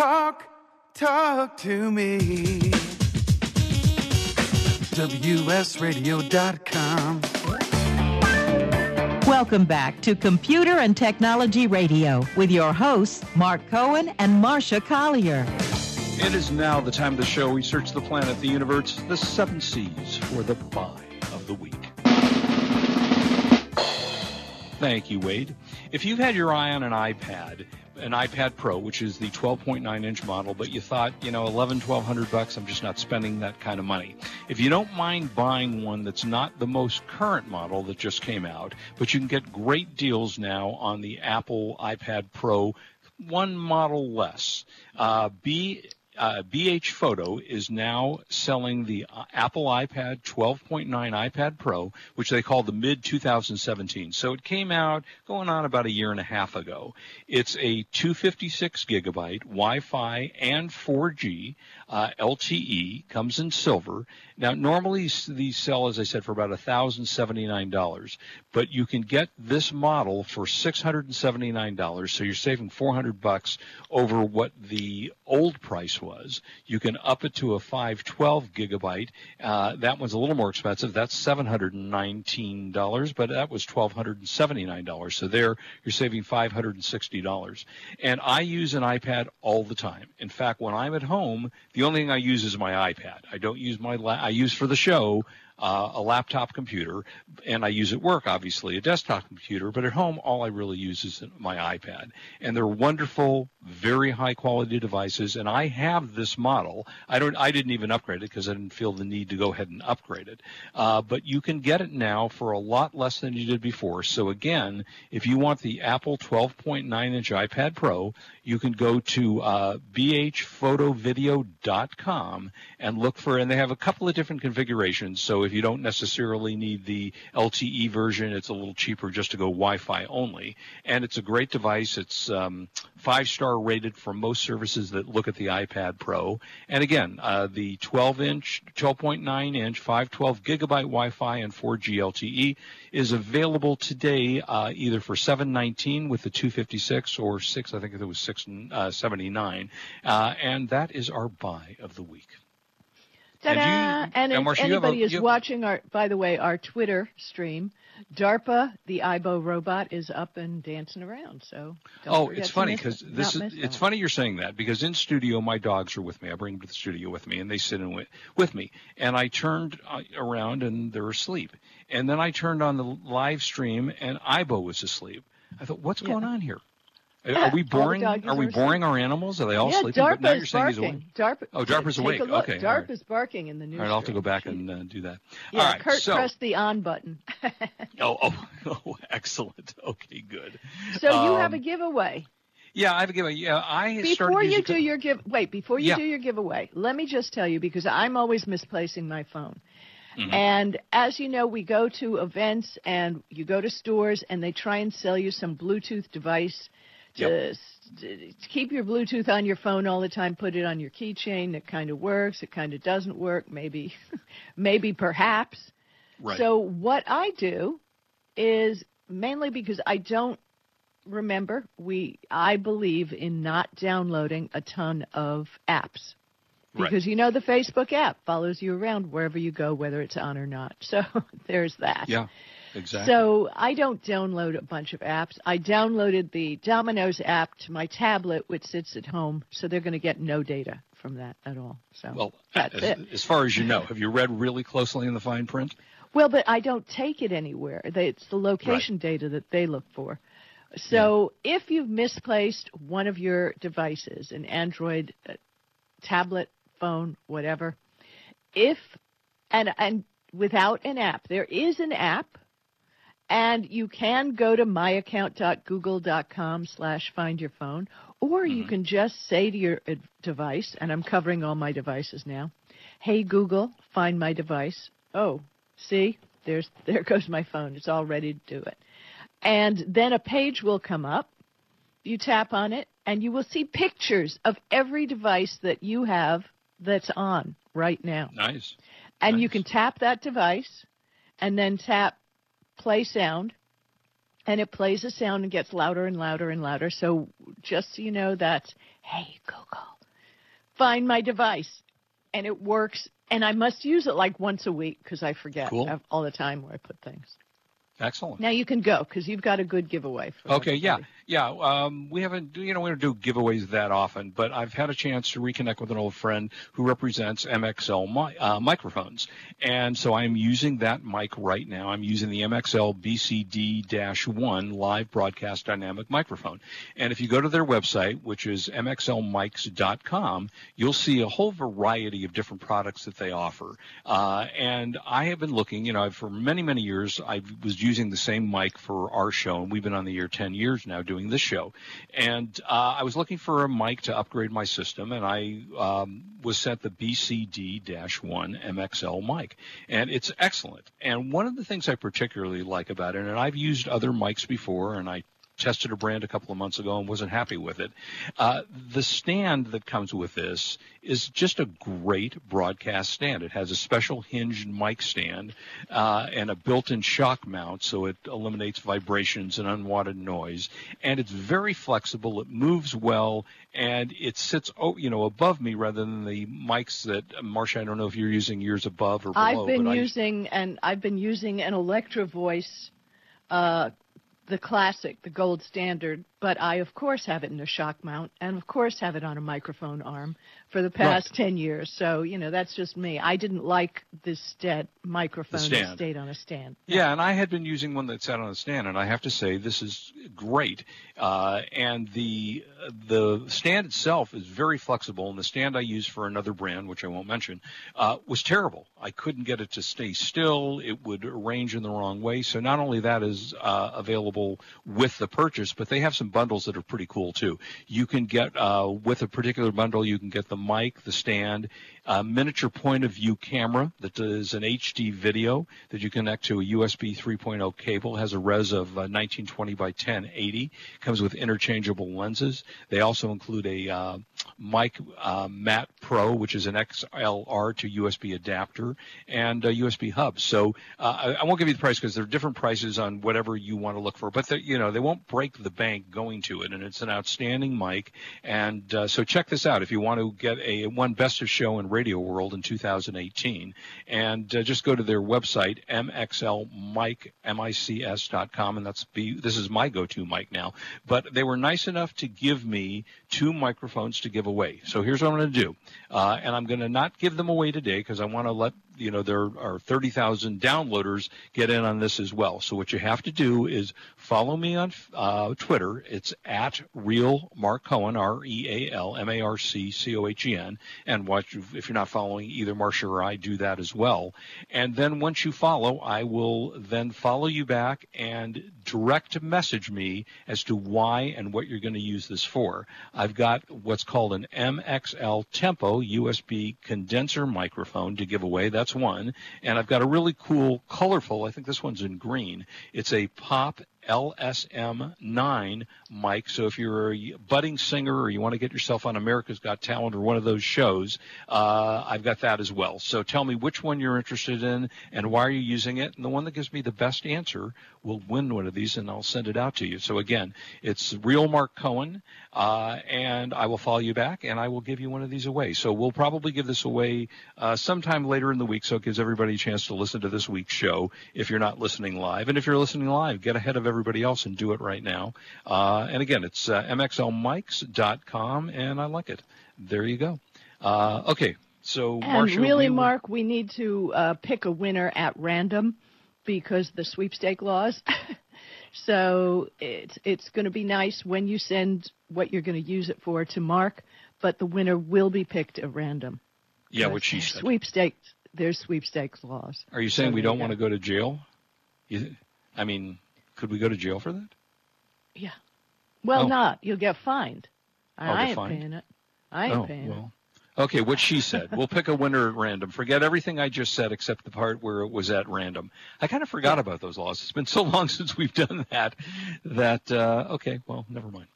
Talk, talk to me. WSRadio.com. Welcome back to Computer and Technology Radio with your hosts, Mark Cohen and Marsha Collier. It is now the time of the show. We search the planet, the universe, the seven seas for the buy of the week. Thank you, Wade. If you've had your eye on an iPad, an iPad Pro, which is the 12.9 inch model, but you thought, you know, 11, 1200 bucks, I'm just not spending that kind of money. If you don't mind buying one that's not the most current model that just came out, but you can get great deals now on the Apple iPad Pro, one model less. Uh, B uh, BH Photo is now selling the uh, Apple iPad 12.9 iPad Pro, which they call the mid 2017. So it came out going on about a year and a half ago. It's a 256 gigabyte Wi-Fi and 4G uh, LTE, comes in silver. Now, normally these sell, as I said, for about $1,079, but you can get this model for $679, so you're saving 400 bucks over what the old price was. You can up it to a 512 gigabyte. Uh, that one's a little more expensive. That's $719, but that was $1,279. So there, you're saving $560. And I use an iPad all the time. In fact, when I'm at home, the only thing I use is my iPad. I don't use my, la- I use for the show, uh, a laptop computer, and I use at work, obviously, a desktop computer, but at home, all I really use is my iPad. And they're wonderful, very high quality devices, and I have this model. I don't, I didn't even upgrade it because I didn't feel the need to go ahead and upgrade it. Uh, but you can get it now for a lot less than you did before. So again, if you want the Apple 12.9 inch iPad Pro, you can go to uh, bhphotovideo.com and look for, and they have a couple of different configurations. So if you don't necessarily need the LTE version, it's a little cheaper just to go Wi-Fi only. And it's a great device. It's um, five star rated for most services that look at the iPad Pro. And again, uh, the 12 inch, 12.9 inch, 512 gigabyte Wi-Fi and 4G LTE is available today uh, either for 719 with the 256 or six. I think it was 679. Uh, and that is our buy of the week. Ta-da! And, and, you, if Marsha, anybody is watching our, by the way, our Twitter stream, DARPA, the Aibo robot, is up and dancing around. So oh, it's funny because this is it's funny you're saying that because in studio my dogs are with me. I bring them to the studio with me and they sit in with, with me. And I turned uh, around and they're asleep. And then I turned on the live stream and Aibo was asleep. I thought, what's yeah. going on here? Are we boring? Are we boring our animals? Are they all yeah, sleeping? DARPA now you're saying he's awake. DARPA, oh, DARPA's awake. Okay. DARPA's right. barking in the news. All right, I'll have to go back and uh, do that. Yeah, all right, Kurt so, pressed the on button. oh, oh, oh, excellent. Okay, good. So um, you have a giveaway. Yeah, I have a giveaway. Yeah, I before you do a... your give. Wait, before you yeah. do your giveaway, let me just tell you because I'm always misplacing my phone. Mm-hmm. And as you know, we go to events and you go to stores and they try and sell you some Bluetooth device yep. to keep your Bluetooth on your phone all the time. Put it on your keychain. It kind of works. It kind of doesn't work. Maybe, maybe perhaps. Right. So what I do is mainly because I don't remember. We I believe in not downloading a ton of apps. Because right. you know the Facebook app follows you around wherever you go, whether it's on or not. So there's that. Yeah. Exactly. So I don't download a bunch of apps. I downloaded the Domino's app to my tablet, which sits at home, so they're going to get no data from that at all. So well, that's as, it. as far as you know, have you read really closely in the fine print? Well, but I don't take it anywhere. It's the location right. data that they look for. So yeah. if you've misplaced one of your devices, an Android uh, tablet, phone, whatever, if and and without an app, there is an app and you can go to myaccount.google.com slash find your phone, or you Mhm. can just say to your uh, device, and I'm covering all my devices now, hey Google, find my device. Oh, see, there's there goes my phone. It's all ready to do it. And then a page will come up. You tap on it, and you will see pictures of every device that you have that's on right now. Nice. And you can tap that device and then tap play sound and it plays a sound and gets louder and louder and louder. So just so you know that's hey Google, find my device, and it works. And I must use it like once a week because I forget Cool. all the time where I put things. Excellent. Now you can go because you've got a good giveaway. For Okay, everybody. yeah. Yeah, um, we haven't, you know, we don't do giveaways that often, but I've had a chance to reconnect with an old friend who represents MXL mi- uh, microphones, and so I'm using that mic right now. I'm using the MXL BCD-1 live broadcast dynamic microphone, and if you go to their website, which is mxlmics.com, you'll see a whole variety of different products that they offer. Uh, and I have been looking, you know, for many, many years, I was using the same mic for our show, and we've been on the air 10 years now doing this show. And uh, I was looking for a mic to upgrade my system, and I um, was sent the BCD-1 MXL mic, and it's excellent. And one of the things I particularly like about it, and I've used other mics before, and I tested a brand a couple of months ago and wasn't happy with it. Uh, the stand that comes with this is just a great broadcast stand. It has a special hinged mic stand uh, and a built-in shock mount, so it eliminates vibrations and unwanted noise. And it's very flexible. It moves well, and it sits, oh, you know, above me rather than the mics that Marsha. I don't know if you're using yours above or below. I've been but I- using and I've been using an Electro Voice, uh, the classic, the gold standard. But I of course have it in a shock mount, and of course have it on a microphone arm for the past ten years. So you know that's just me. I didn't like this stead microphone that stayed on a stand. Yeah, and I had been using one that sat on a stand, and I have to say this is great. Uh, and the the stand itself is very flexible, and the stand I used for another brand, which I won't mention, uh, was terrible. I couldn't get it to stay still; it would arrange in the wrong way. So not only that is uh, available with the purchase, but they have some bundles that are pretty cool too. You can get uh, with a particular bundle, you can get the mic, the stand, a miniature point of view camera that is an HD video that you connect to a USB 3.0 cable. Has a res of uh, 1920 by 1080. Comes with interchangeable lenses. They also include a uh, mic uh, Mate Pro, which is an XLR to USB adapter, and a USB hub. So uh, I, I won't give you the price because there are different prices on whatever you want to look for, but they- you know they won't break the bank going to it, and it's an outstanding mic. And uh, so check this out if you want to get a one best of show in Radio World in 2018, and uh, just go to their website mxlmic.com, and that's be this is my go-to mic now. But they were nice enough to give me two microphones to give away. So here's what I'm going to do, uh, and I'm going to not give them away today because I want to let you know there are 30,000 downloaders get in on this as well. So what you have to do is follow me on uh, Twitter. It's at real Mark Cohen, R E A L M A R C C O H E N, and watch if you're not following either Marsha or I, do that as well. And then once you follow, I will then follow you back and direct message me as to why and what you're going to use this for. I've got what's called an MXL Tempo USB condenser microphone to give away. That's one. And I've got a really cool, colorful, I think this one's in green. It's a pop LSM9 mic. So if you're a budding singer or you want to get yourself on America's Got Talent or one of those shows, uh, I've got that as well. So tell me which one you're interested in and why are you using it. And the one that gives me the best answer will win one of these and I'll send it out to you. So again, it's real Mark Cohen, uh, and I will follow you back and I will give you one of these away. So we'll probably give this away uh, sometime later in the week so it gives everybody a chance to listen to this week's show if you're not listening live. And if you're listening live, get ahead of everybody else and do it right now. Uh, and again, it's uh, mxlmics.com and I like it. There you go. Uh, okay. So, And really, we Mark, we need to uh, pick a winner at random because the sweepstake laws. so it's it's going to be nice when you send what you're going to use it for to Mark, but the winner will be picked at random. yeah, what she there's said. Sweepstakes. There's sweepstakes laws. Are you saying So we don't want to go. go to jail? You, I mean, could we go to jail for that? Yeah. Well, Oh. not. You'll get fined. I'll I ain't fined? paying it. I ain't oh, paying it. Okay, what she said. We'll pick a winner at random. Forget everything I just said except the part where it was at random. I kind of forgot about those laws. It's been so long since we've done that that uh, okay, well, never mind.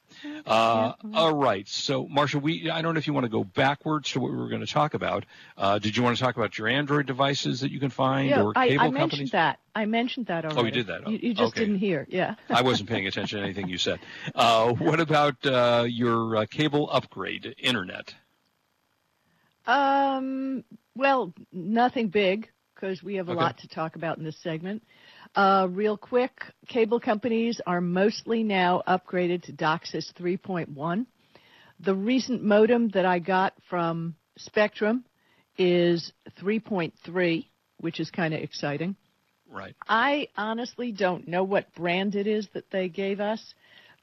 Uh, all right. So, Marsha, we I don't know if you want to go backwards to what we were going to talk about. Uh, did you want to talk about your Android devices that you can find Yeah, or I, cable I mentioned companies? Oh, that. I mentioned that already. you did that. You, you just Okay. didn't hear. Yeah. I wasn't paying attention to anything you said. Uh, what about uh, your uh, cable upgrade, internet? Um, well, nothing big because we have a Okay. lot to talk about in this segment. Uh, real quick, cable companies are mostly now upgraded to DOCSIS 3.1. The recent modem that I got from Spectrum is 3.3, which is kind of exciting. Right. I honestly don't know what brand it is that they gave us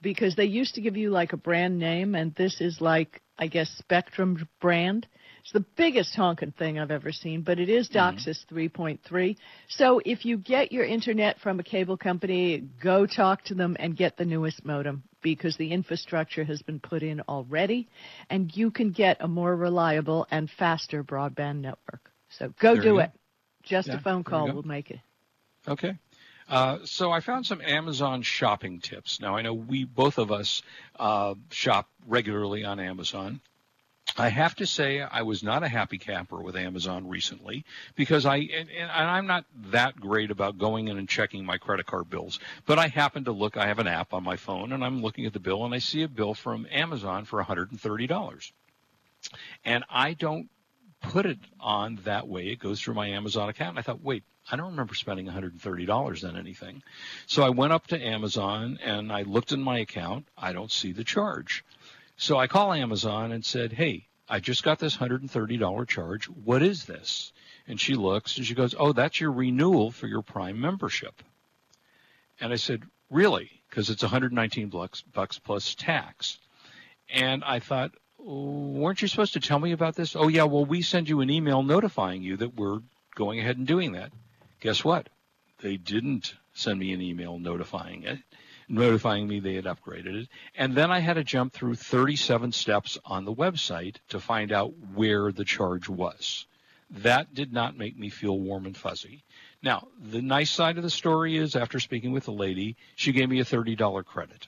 because they used to give you like a brand name, and this is like, I guess, Spectrum brand. It's the biggest honking thing I've ever seen, but it is DOCSIS 3.3. So if you get your internet from a cable company, go talk to them and get the newest modem because the infrastructure has been put in already, and you can get a more reliable and faster broadband network. So go There do it. go. Just Yeah, a phone call will make it. Okay. Uh, so I found some Amazon shopping tips. Now I know we both of us uh, shop regularly on Amazon. I have to say I was not a happy camper with Amazon recently because I and, and I'm not that great about going in and checking my credit card bills. But I happen to look. I have an app on my phone and I'm looking at the bill and I see a bill from Amazon for $130, and I don't put it on that way. It goes through my Amazon account. And I thought, wait, I don't remember spending $130 on anything. So I went up to Amazon and I looked in my account. I don't see the charge. So I call Amazon and said, hey, I just got this $130 charge. What is this? And she looks and she goes, oh, that's your renewal for your Prime membership. And I said, really? Because it's 119 bucks, bucks plus tax. And I thought, weren't you supposed to tell me about this? Oh, yeah, well, we send you an email notifying you that we're going ahead and doing that. Guess what? They didn't send me an email notifying it, notifying me they had upgraded it. And then I had to jump through 37 steps on the website to find out where the charge was. That did not make me feel warm and fuzzy. Now, the nice side of the story is after speaking with the lady, she gave me a $30 credit.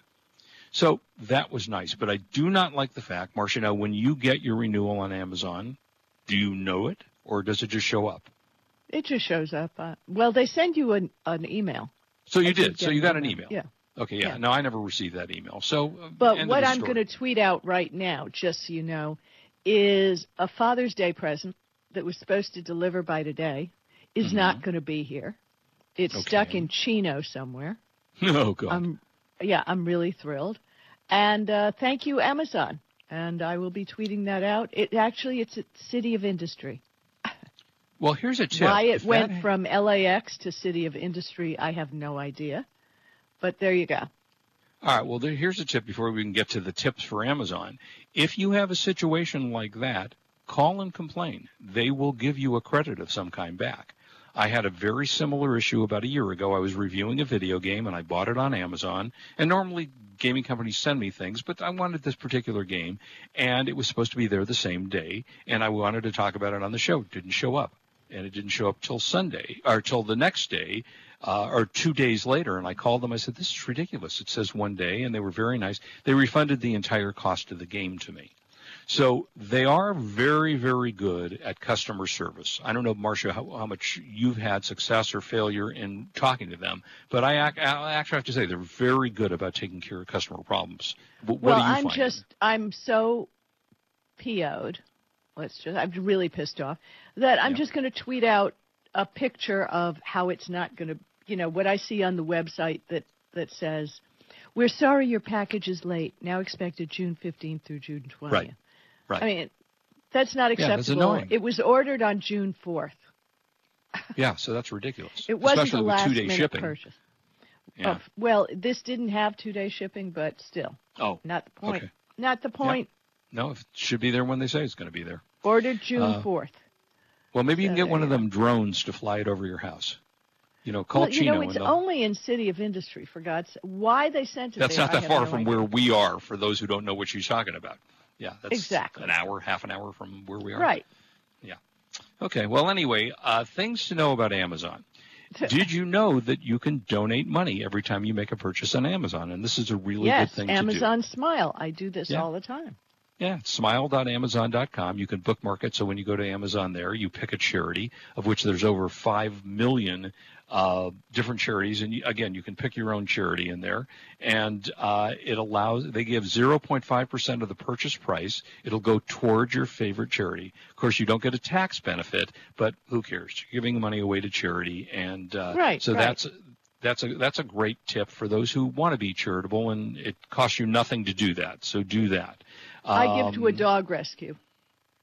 So that was nice, but I do not like the fact, Marsha, now when you get your renewal on Amazon, do you know it or does it just show up? It just shows up. Uh, well, they send you an, an email. So you did. did So you got an an email. email. Yeah. Okay, yeah. Yeah. No, I never received that email. So, uh, But what I'm going to tweet out right now, just so you know, is a Father's Day present that was supposed to deliver by today is not going to be here. It's stuck Mm-hmm. In Chino somewhere. Oh God. I'm, yeah, I'm really thrilled. And uh, thank you, Amazon. And I will be tweeting that out. It actually, it's a City of Industry. well, here's a tip. Why it If went that- from LAX to City of Industry, I have no idea. But there you go. All right. Well, there, here's a tip before we can get to the tips for Amazon. If you have a situation like that, call and complain. They will give you a credit of some kind back. I had a very similar issue about a year ago. I was reviewing a video game and I bought it on Amazon. And normally gaming companies send me things, but I wanted this particular game and it was supposed to be there the same day. And I wanted to talk about it on the show. It didn't show up. And it didn't show up till Sunday or till the next day uh, or two days later, and I called them. I said, "This is ridiculous." It says one day, and they were very nice. They refunded the entire cost of the game to me. So they are very, very good at customer service. I don't know, Marsha, how, how much you've had success or failure in talking to them, but I, I actually have to say they're very good about taking care of customer problems. What, well, do you I'm just I'm so PO'd. Let's just I'm really pissed off that I'm just going to tweet out a picture of how it's not going to, you know, what I see on the website that that says, "We're sorry your package is late. Now expected June 15th through June 20th." Right. Right. I mean, that's not acceptable. Yeah, that's acceptable. annoying. it was ordered on June 4th. yeah, so that's ridiculous. It wasn't Especially a with last two-day minute shipping. purchase. Yeah. Oh, well, this didn't have two-day shipping, but still, Oh, not the point. Okay. Not the point. no, it should be there when they say it's going to be there. Ordered June Uh, 4th. Well, maybe you can get one of them drones to fly it over your house. You know, call well, you Chino. know, it's and only in City of Industry, for God's sake. Why they sent it that's there, not that far no from idea. where we are. For those who don't know what she's talking about, yeah, that's Exactly. an hour, half an hour from where we are. Right. Yeah. Okay. Well, anyway, uh, things to know about Amazon. Did you know that you can donate money every time you make a purchase on Amazon? And this is a really yes, good thing to do. Amazon Smile. I do this Yeah. all the time. Yeah, smile.amazon.com. You can bookmark it so when you go to Amazon there, you pick a charity, of which there's over 5 million uh, different charities. And again, you can pick your own charity in there. And uh, it allows, they give 0.5% of the purchase price. It'll go towards your favorite charity. Of course, you don't get a tax benefit, but who cares? You're giving money away to charity. And uh, right, so right. that's that's a that's a great tip for those who want to be charitable, and it costs you nothing to do that. So do that. I give to a Um, dog rescue.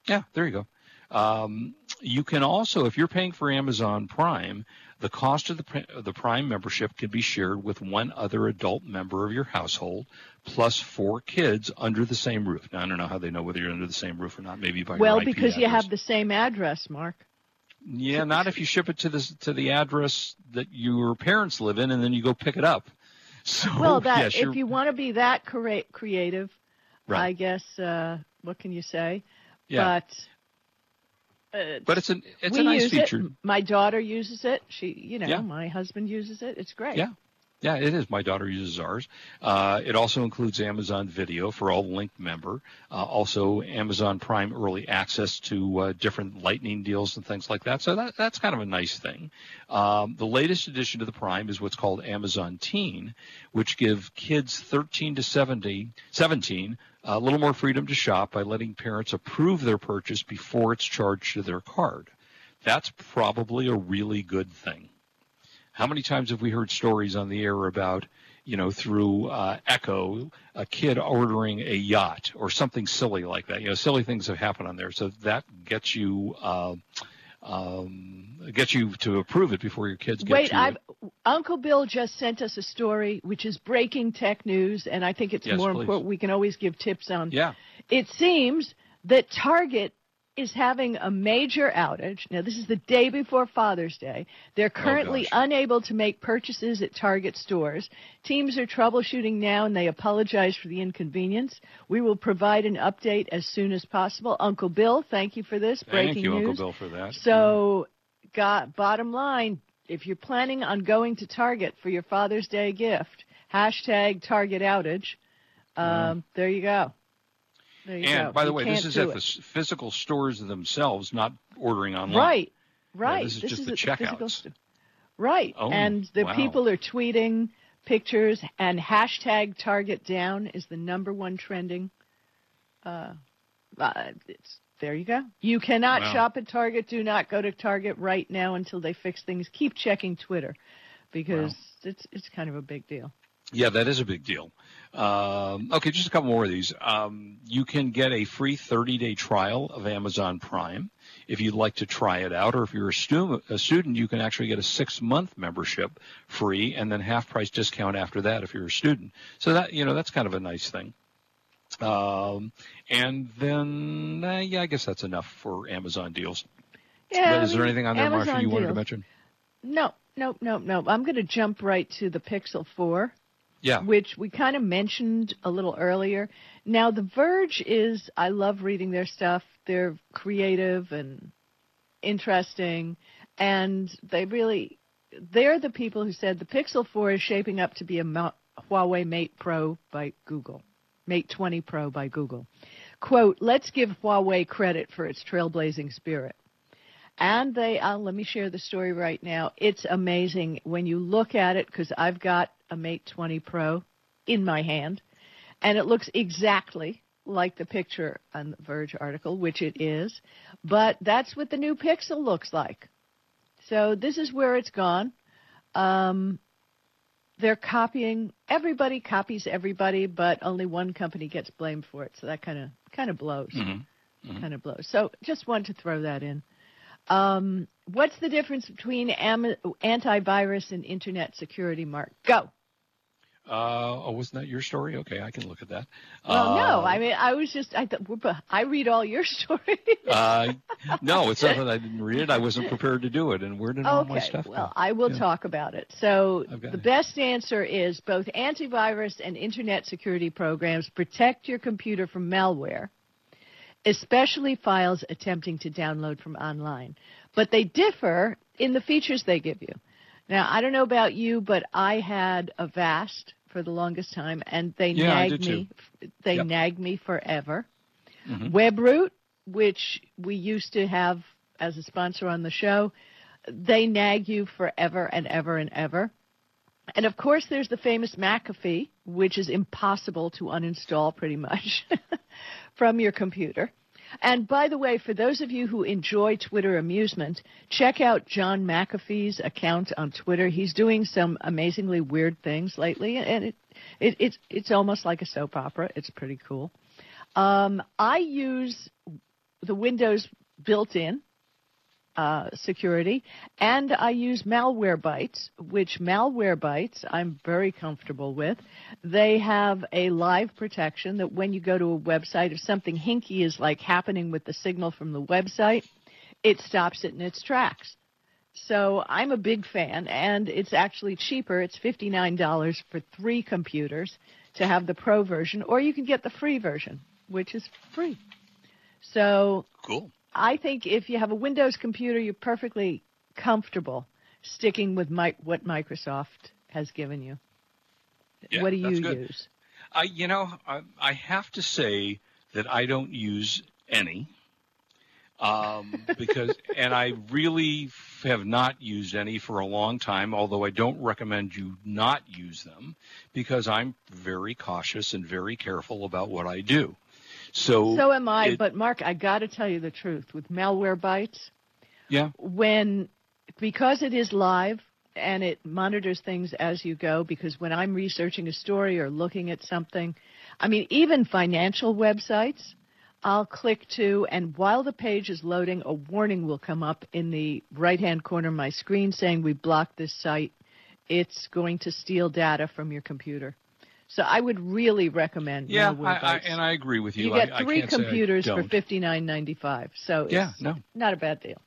Yeah, there you go. Um, you can also, if you're paying for Amazon Prime, the cost of the of the Prime membership can be shared with one other adult member of your household, plus four kids under the same roof. Now I don't know how they know whether you're under the same roof or not. Maybe by Well, because you have the same address, Mark. Yeah, not if you ship it to the to the address that your parents live in, and then you go pick it up. So Well, that yes, if you want to be that crea- creative, I guess uh, what can you say? yeah, But uh, but it's an it's a nice feature. it. My daughter uses it. She, you know, Yeah. my husband uses it. It's great. Yeah. Yeah, it is. My daughter uses ours. Uh, it also includes Amazon Video for all linked member. Uh, also, Amazon Prime early access to uh, different Lightning deals and things like that. So that, that's kind of a nice thing. Um, the latest addition to the Prime is what's called Amazon Teen, which give kids 13 to 70, 17 a little more freedom to shop by letting parents approve their purchase before it's charged to their card. That's probably a really good thing. How many times have we heard stories on the air about, you know, through uh, Echo, a kid ordering a yacht or something silly like that? You know, silly things have happened on there. So that gets you uh, um, gets you to approve it before your kids get Wait, to I've, it. Uncle Bill just sent us a story which is breaking tech news, and I think it's Yes, more please. important. We can always give tips on. Yeah. It seems that Target is having a major outage. Now, this is the day before Father's Day. They're currently Oh, unable to make purchases at Target stores. Teams are troubleshooting now and they apologize for the inconvenience. We will provide an update as soon as possible. Uncle Bill, thank you for this. Thank Breaking you, news. Uncle Bill, for that. So, got, bottom line, if you're planning on going to Target for your Father's Day gift, hashtag Target outage. Um, There you go. And go. by the You way, this is at it. the physical stores themselves, not ordering online. Right, right. this is just the at physical checkouts. st- right, Oh, and the wow. people are tweeting pictures, and hashtag Target down is the number one trending. Uh, uh, it's there you go. You cannot Wow. shop at Target. Do not go to Target right now until they fix things. Keep checking Twitter because it's it's kind of a big deal. Yeah, that is a big deal. Um, okay, just a couple more of these. Um, you can get a free 30-day trial of Amazon Prime if you'd like to try it out, or if you're a, stu- a student, you can actually get a six-month membership free, and then half-price discount after that if you're a student. So that you know that's kind of a nice thing. Um, and then, uh, yeah, I guess that's enough for Amazon deals. Yeah. but is there anything on there, Marsha, Amazon you wanted to mention? No, no, no, no. I'm going to jump right to the Pixel 4. Yeah. which we kind of mentioned a little earlier. Now, The Verge is, I love reading their stuff. They're creative and interesting, and they really, they're the people who said the Pixel 4 is shaping up to be a Huawei Mate Pro by Google, Mate 20 Pro by Google. Quote, let's give Huawei credit for its trailblazing spirit. And they, uh, let me share the story right now. It's amazing when you look at it because I've got a Mate 20 Pro in my hand, and it looks exactly like the picture on the Verge article, which it is. But that's what the new Pixel looks like. So this is where it's gone. Um, they're copying. Everybody copies everybody, but only one company gets blamed for it. So that kind of kind of blows. Mhm. Kind of blows. So just wanted to throw that in. Um, what's the difference between am- antivirus and internet security, Mark? Go. Uh, oh, wasn't that your story? Okay, I can look at that. Well, no, Uh, I mean, I was just, I I read all your stories. uh, no, it's not that I didn't read it. I wasn't prepared to do it. And where did all my okay, stuff well, go? I will Yeah. talk about it. So the it. best answer is both antivirus and internet security programs protect your computer from malware, especially files attempting to download from online. But they differ in the features they give you. Now, I don't know about you, but I had Avast for the longest time, and they Yeah, nagged me. They Yep. nagged me forever. Mhm. WebRoot, which we used to have as a sponsor on the show, they nag you forever and ever and ever. And of course, there's the famous McAfee, which is impossible to uninstall pretty much from your computer. And by the way, for those of you who enjoy Twitter amusement, check out John McAfee's account on Twitter. He's doing some amazingly weird things lately, and it, it it's it's almost like a soap opera. It's pretty cool. Um, I use the Windows built-in uh, security, and I use Malwarebytes, which Malwarebytes I'm very comfortable with. They have a live protection that when you go to a website, if something hinky is like happening with the signal from the website, it stops it in its tracks. So I'm a big fan, and it's actually cheaper. It's $59 for three computers to have the pro version, or you can get the free version, which is free. So Cool. I think if you have a Windows computer, you're perfectly comfortable sticking with mi- what Microsoft has given you. Yeah, what do you good. use? I, you know, I, I have to say that I don't use any, um, because, and I really have not used any for a long time. Although I don't recommend you not use them, because I'm very cautious and very careful about what I do. So, So am I, it- but Mark, I got to tell you the truth. With Malwarebytes, yeah, when because it is live and it monitors things as you go because when I'm researching a story or looking at something, I mean even financial websites, I'll click to and while the page is loading a warning will come up in the right-hand corner of my screen saying we blocked this site. It's going to steal data from your computer. So I would really recommend yeah, I, I, and I agree with you. you get I, three computers for fifty nine ninety five. So it's Yeah, no. not a bad deal.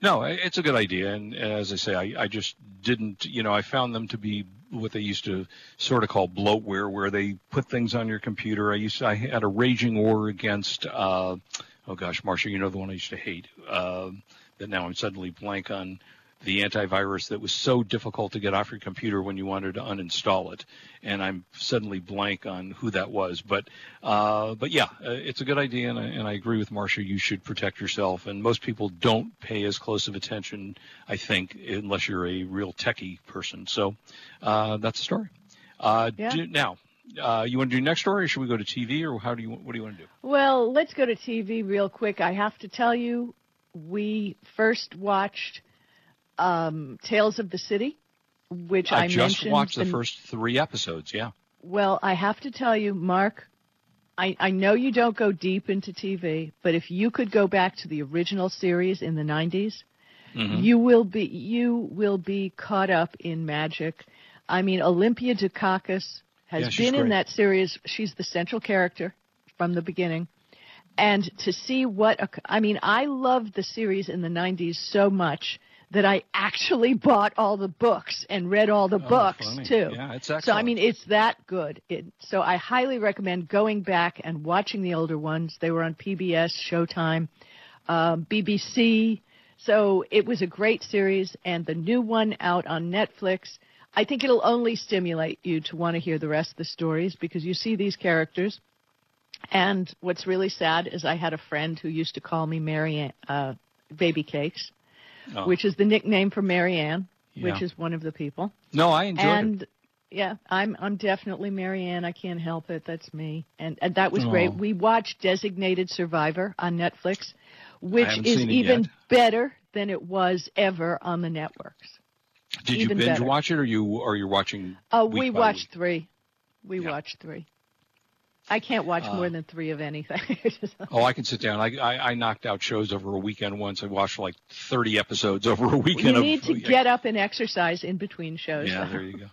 No, it's a good idea, and as I say, I, I just didn't. You know, I found them to be what they used to sort of call bloatware, where they put things on your computer. I used to, I had a raging war against. Uh, oh gosh, Marsha, you know the one I used to hate. Uh, that now I'm suddenly blank on the antivirus that was so difficult to get off your computer when you wanted to uninstall it, and I'm suddenly blank on who that was. But uh, but yeah, uh, it's a good idea, and I, and I agree with Marsha. You should protect yourself, and most people don't pay as close of attention, I think, unless you're a real techie person. So uh, that's the story. Uh, Yeah. do- now. Uh, you want to do next story, or should we go to TV, or how do you? What do you want to do? Well, let's go to TV real quick. I have to tell you, we first watched um, Tales of the City, which I, I just watched the in- first three episodes. Yeah. Well, I have to tell you, Mark, I, I know you don't go deep into TV, but if you could go back to the original series in the 90s, Mhm. you will be you will be caught up in magic. I mean, Olympia Dukakis has Yeah, been in that series. She's the central character from the beginning. And to see what a, I mean, I loved the series in the 90s so much that I actually bought all the books and read all the Oh, books funny. too. Yeah, it's So I mean, it's that good. It, so I highly recommend going back and watching the older ones. They were on PBS, Showtime, um, BBC. So it was a great series, and the new one out on Netflix. I think it'll only stimulate you to want to hear the rest of the stories because you see these characters. And what's really sad is I had a friend who used to call me Mary uh, Baby Cakes, Oh. which is the nickname for Marianne, Ann, which is one of the people no, I enjoyed and it. yeah, I'm I'm definitely Marianne. I can't help it. That's me. And, and that was great. Oh. We watched Designated Survivor on Netflix, which is even yet. better than it was ever on the networks. Did you even binge better. watch it, or you or you're watching? Oh, week we watched week? three. We Yeah. watched three. I can't watch Uh, more than three of anything. Oh, I can sit down. I, I I knocked out shows over a weekend once. I watched like 30 episodes over a weekend. you of- need to get up and exercise in between shows. Yeah, there you go.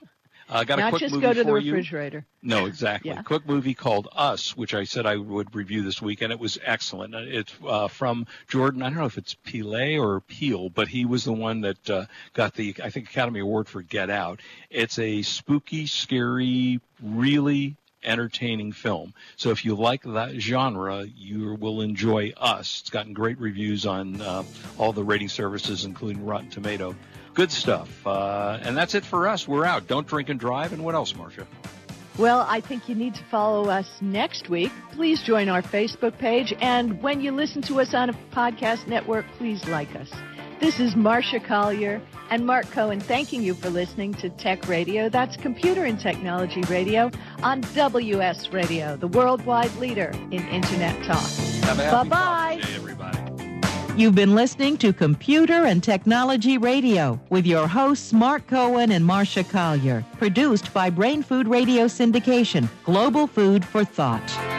I got a Not quick just movie go to the for you. refrigerator. No, exactly. Yeah. Quick movie called Us, which I said I would review this week, and it was excellent. Uh, It's uh, from Jordan. I don't know if it's Pile or Peel, but he was the one that uh, got the I think Academy Award for Get Out. It's a spooky, scary, really entertaining film. So if you like that genre, you will enjoy Us. It's gotten great reviews on uh, all the rating services, including Rotten Tomato. Good stuff. Uh, and that's it for us. We're out. Don't drink and drive. And what else, Marsha? Well, I think you need to follow us next week. Please join our Facebook page. And when you listen to us on a podcast network, please like us. This is Marsha Collier and Mark Cohen thanking you for listening to Tech Radio. That's Computer and Technology Radio on WS Radio, the worldwide leader in Internet talk. Bye bye. everybody. You've been listening to Computer and Technology Radio with your hosts Mark Cohen and Marsha Collier, produced by Brain Food Radio Syndication, Global Food for Thought.